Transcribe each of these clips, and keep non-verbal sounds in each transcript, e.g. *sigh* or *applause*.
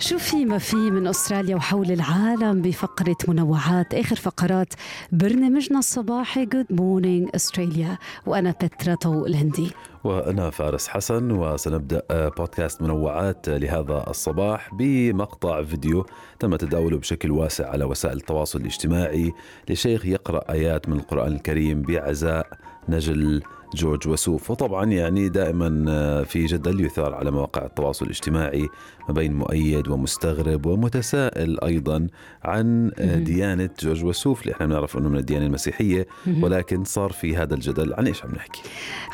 شو في ما في من أستراليا وحول العالم بفقرة منوعات؟ آخر فقرات برنامجنا الصباحي Good Morning Australia وأنا بترا طو الهندي. وأنا فارس حسن وسنبدأ بودكاست منوعات لهذا الصباح بمقطع فيديو تم تداوله بشكل واسع على وسائل التواصل الاجتماعي لشيخ يقرأ آيات من القرآن الكريم بعزاء نجل جورج وسوف. وطبعا يعني دائما آه، في جدل يثار على مواقع التواصل الاجتماعي ما بين مؤيد ومستغرب ومتسائل أيضا عن آه، ديانة جورج وسوف. اللي إحنا بنعرف إنه من الديانة المسيحية ولكن صار في هذا الجدل. عن إيش عم نحكي؟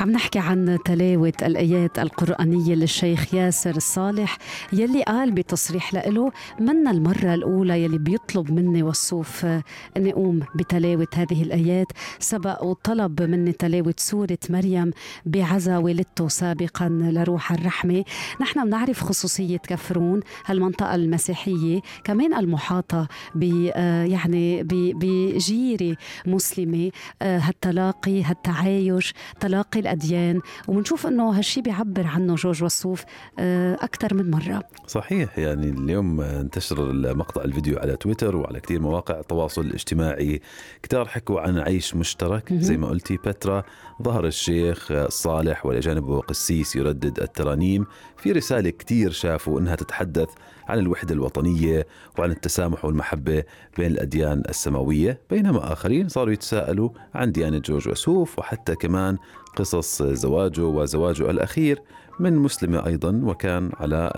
عم نحكي عن تلاوة الآيات القرآنية للشيخ ياسر الصالح يلي قال بتصريح له من المرة الأولى يلي بيطلب مني وسوف آه، اني اقوم بتلاوة هذه الآيات. سبق وطلب مني تلاوة سورة مريم بعزا والدته سابقا لروح الرحمة. نحن بنعرف خصوصية كفرون المنطقة المسيحية كمان المحاطة ب آه، يعني بجيرة مسلمة آه، هالتلاقي هالتعايش تلاقي الأديان. وبنشوف أنه هالشي بيعبر عنه جورج وسوف آه، أكثر من مرة. صحيح يعني اليوم انتشر المقطع الفيديو على تويتر وعلى كثير مواقع التواصل الاجتماعي. كتار حكوا عن عيش مشترك. زي ما قلتي بترا ظهر الشيخ صالح والى جانبه قسيس يردد الترانيم في رسالة كثير شافوا إنها تتحدث عن الوحدة الوطنية وعن التسامح والمحبة بين الأديان السماوية بينما آخرين صاروا يتساءلوا عن ديانة جورج وسوف وحتى كمان قصص زواجه وزواجه الأخير من مسلمة أيضا وكان على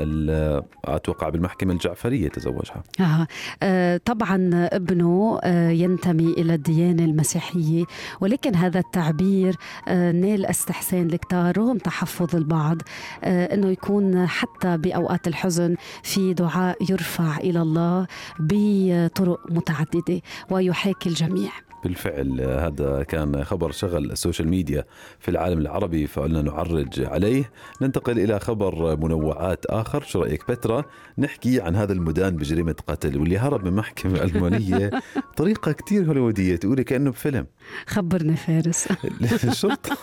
أتوقع بالمحكمة الجعفرية تزوجها آه. آه طبعا ابنه آه ينتمي إلى الديانة المسيحية ولكن هذا التعبير آه نال استحسان الكتار رغم تحفظ البعض آه أنه يكون حتى بأوقات الحزن في دعاء يرفع إلى الله بطرق متعددة ويحاكي الجميع بالفعل هذا كان خبر شغل ال social media في العالم العربي فقلنا نعرج عليه. ننتقل إلى خبر منوعات آخر. شو رأيك بترا نحكي عن هذا المدان بجريمة قتل واللي هرب من محكمة *laughs* ألمانية. طريقة كتير هوليودية تقولي كأنه بفيلم. خبرني فارس. *laughs* الشرطة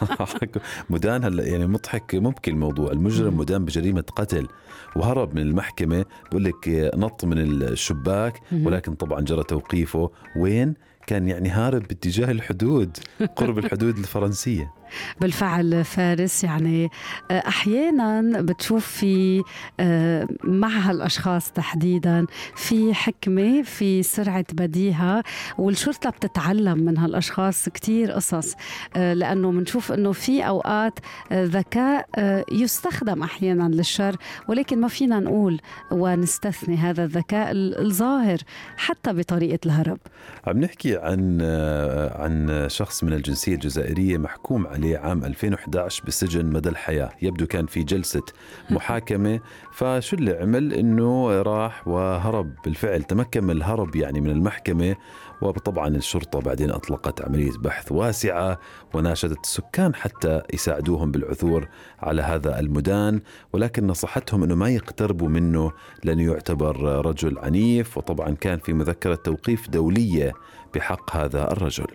*laughs* مدان هلا يعني مضحك ممكن الموضوع المجرم مدان بجريمة قتل وهرب من المحكمة. بقول لك نط من الشباك ولكن طبعا جرى توقيفه. وين؟ كان يعني هارب باتجاه الحدود قرب الحدود الفرنسية. بالفعل فارس. يعني آه، أحيانا بتشوف في آه، مع هالأشخاص تحديدا في حكمة في سرعة بديهة والشرطة بتتعلم من هالأشخاص كثير قصص آه، لأنه بنشوف إنه في أوقات ذكاء يستخدم أحيانا للشر ولكن ما فينا نقول ونستثني هذا الذكاء الظاهر حتى بطريقة الهرب. عم نحكي عن عن شخص من الجنسية الجزائرية محكوم عليه عليه عام 2011 بالسجن مدى الحياة. يبدو كان في جلسة محاكمة. فشو اللي عمل؟ إنه راح وهرب. بالفعل تمكن من الهرب يعني من المحكمة وطبعا الشرطة بعدين أطلقت عملية بحث واسعة وناشدت السكان حتى يساعدوهم بالعثور على هذا المدان ولكن نصحتهم أنه ما يقتربوا منه لأنه يعتبر رجل عنيف وطبعا كان في مذكرة توقيف دولية بحق هذا الرجل.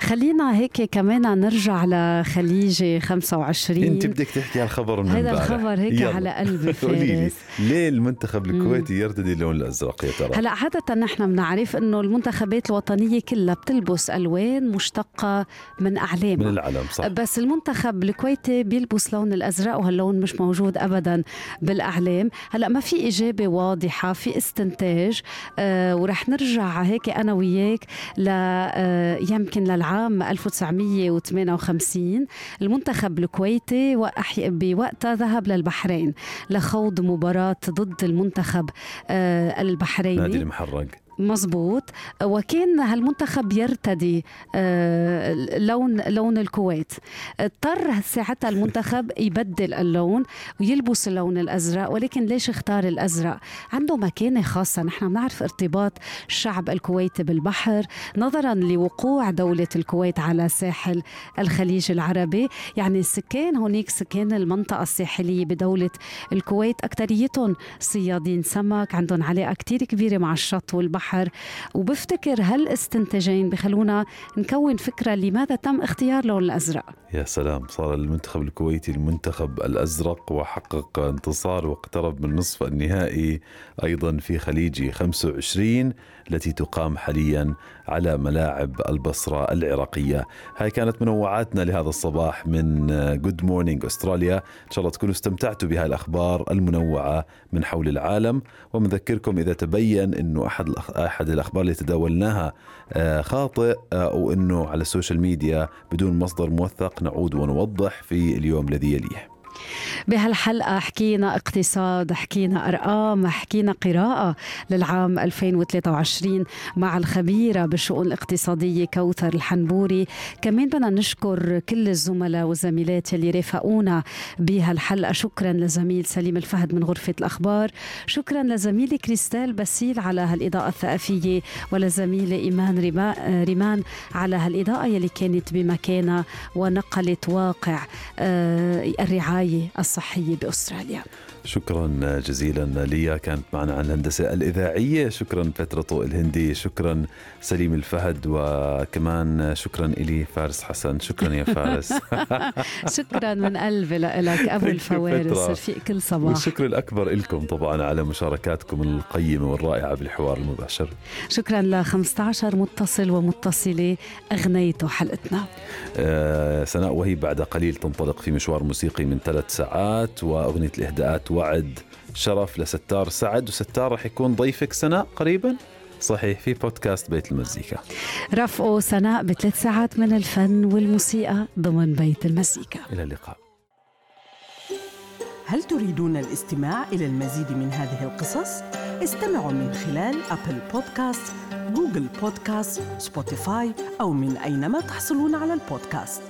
خلينا هيك كمان نرجع لخليجة 25 أنت بدك تحكي على الخبر من هذا الخبر هيك يلا. على قلبي *laughs* فارس ليه المنتخب الكويتي يرتدي اللون الأزرق يا ترى؟ هلا عادة نحن بنعرف إنه المنتخبات الوطنية كلها بتلبس ألوان مشتقة من أعلام. من العلم صح. بس المنتخب الكويتي بيلبس لون الأزرق وهاللون مش موجود ابدا بالأعلام. هلأ ما في إجابة واضحة في استنتاج آه ورح نرجع هيك أنا وياك ل آه يمكن للعام 1958 المنتخب الكويتي بوقتها ذهب للبحرين لخوض مباراة ضد المنتخب آه، البحريني. نادي المحرق. مزبوط وكان هالمنتخب يرتدي آه، لون لون الكويت. اضطر ساعتها المنتخب يبدل اللون ويلبس اللون الأزرق ولكن ليش اختار الأزرق؟ عنده مكانة خاصة. نحن بنعرف ارتباط الشعب الكويتي بالبحر نظرا لوقوع دولة الكويت على ساحل الخليج العربي. يعني السكان هناك سكان المنطقة الساحلية بدولة الكويت اكثريتهم صيادين سمك عندهم علاقه كثير كبيرة مع الشط والبحر. البحر. وبفتكر هالأستنتاجين بخلونا نكون فكرة لماذا تم اختيار اللون الأزرق. يا سلام صار المنتخب الكويتي المنتخب الأزرق وحقق انتصار واقترب من نصف النهائي أيضا في خليجي 25 التي تقام حاليا على ملاعب البصرة العراقية. هاي كانت منوعاتنا لهذا الصباح من Good Morning Australia إن شاء الله تكونوا استمتعتوا بهاي الأخبار المنوعة من حول العالم. ومذكركم إذا تبين أنه أحد أحد الأخبار اللي تداولناها آه، خاطئ أو أنه على ال social media بدون مصدر موثق نعود ونوضح في اليوم الذي يليه. بهالحلقة حكينا اقتصاد حكينا أرقام حكينا قراءة للعام 2023 مع الخبيرة بالشؤون الاقتصادية كوثر الحنبوري. كمان بدنا نشكر كل الزملاء والزميلات اللي رافقونا بهالحلقة. شكرا لزميل سليم الفهد من غرفة الأخبار. شكرا لزميلي كريستال باسيل على هالإضاءة الثقافية ولزميلة إيمان ريمان على هالإضاءة يلي كانت بمكانها ونقلت واقع آه، الرعاية الصحية. بأستراليا. شكرا جزيلا ليا كانت معنا عن الهندسة الإذاعية. شكرا فترة الهندي شكرا سليم الفهد وكمان شكرا إلي فارس حسن. شكرا يا فارس. *laughs* شكرا من قلبي لك أبو الفوارس. رفيق كل صباح. والشكر الأكبر لكم طبعا على مشاركاتكم القيمة والرائعة بالحوار المباشر. شكرا ل 15 متصل ومتصلة أغنيتوا حلقتنا. آه سناء وهي بعد قليل تنطلق في مشوار موسيقي من ثلاث ساعات وأغنية الإهداءات وعد. شرف لستار سعد وستار رح يكون ضيفك سناء قريبا. صحيح في بودكاست بيت المزيكا. رفقوا سناء بثلاث ساعات من الفن والموسيقى ضمن بيت المزيكا. إلى اللقاء. هل تريدون الاستماع إلى المزيد من هذه القصص؟ استمعوا من خلال أبل بودكاست، جوجل بودكاست، سبوتيفاي أو من أينما تحصلون على البودكاست.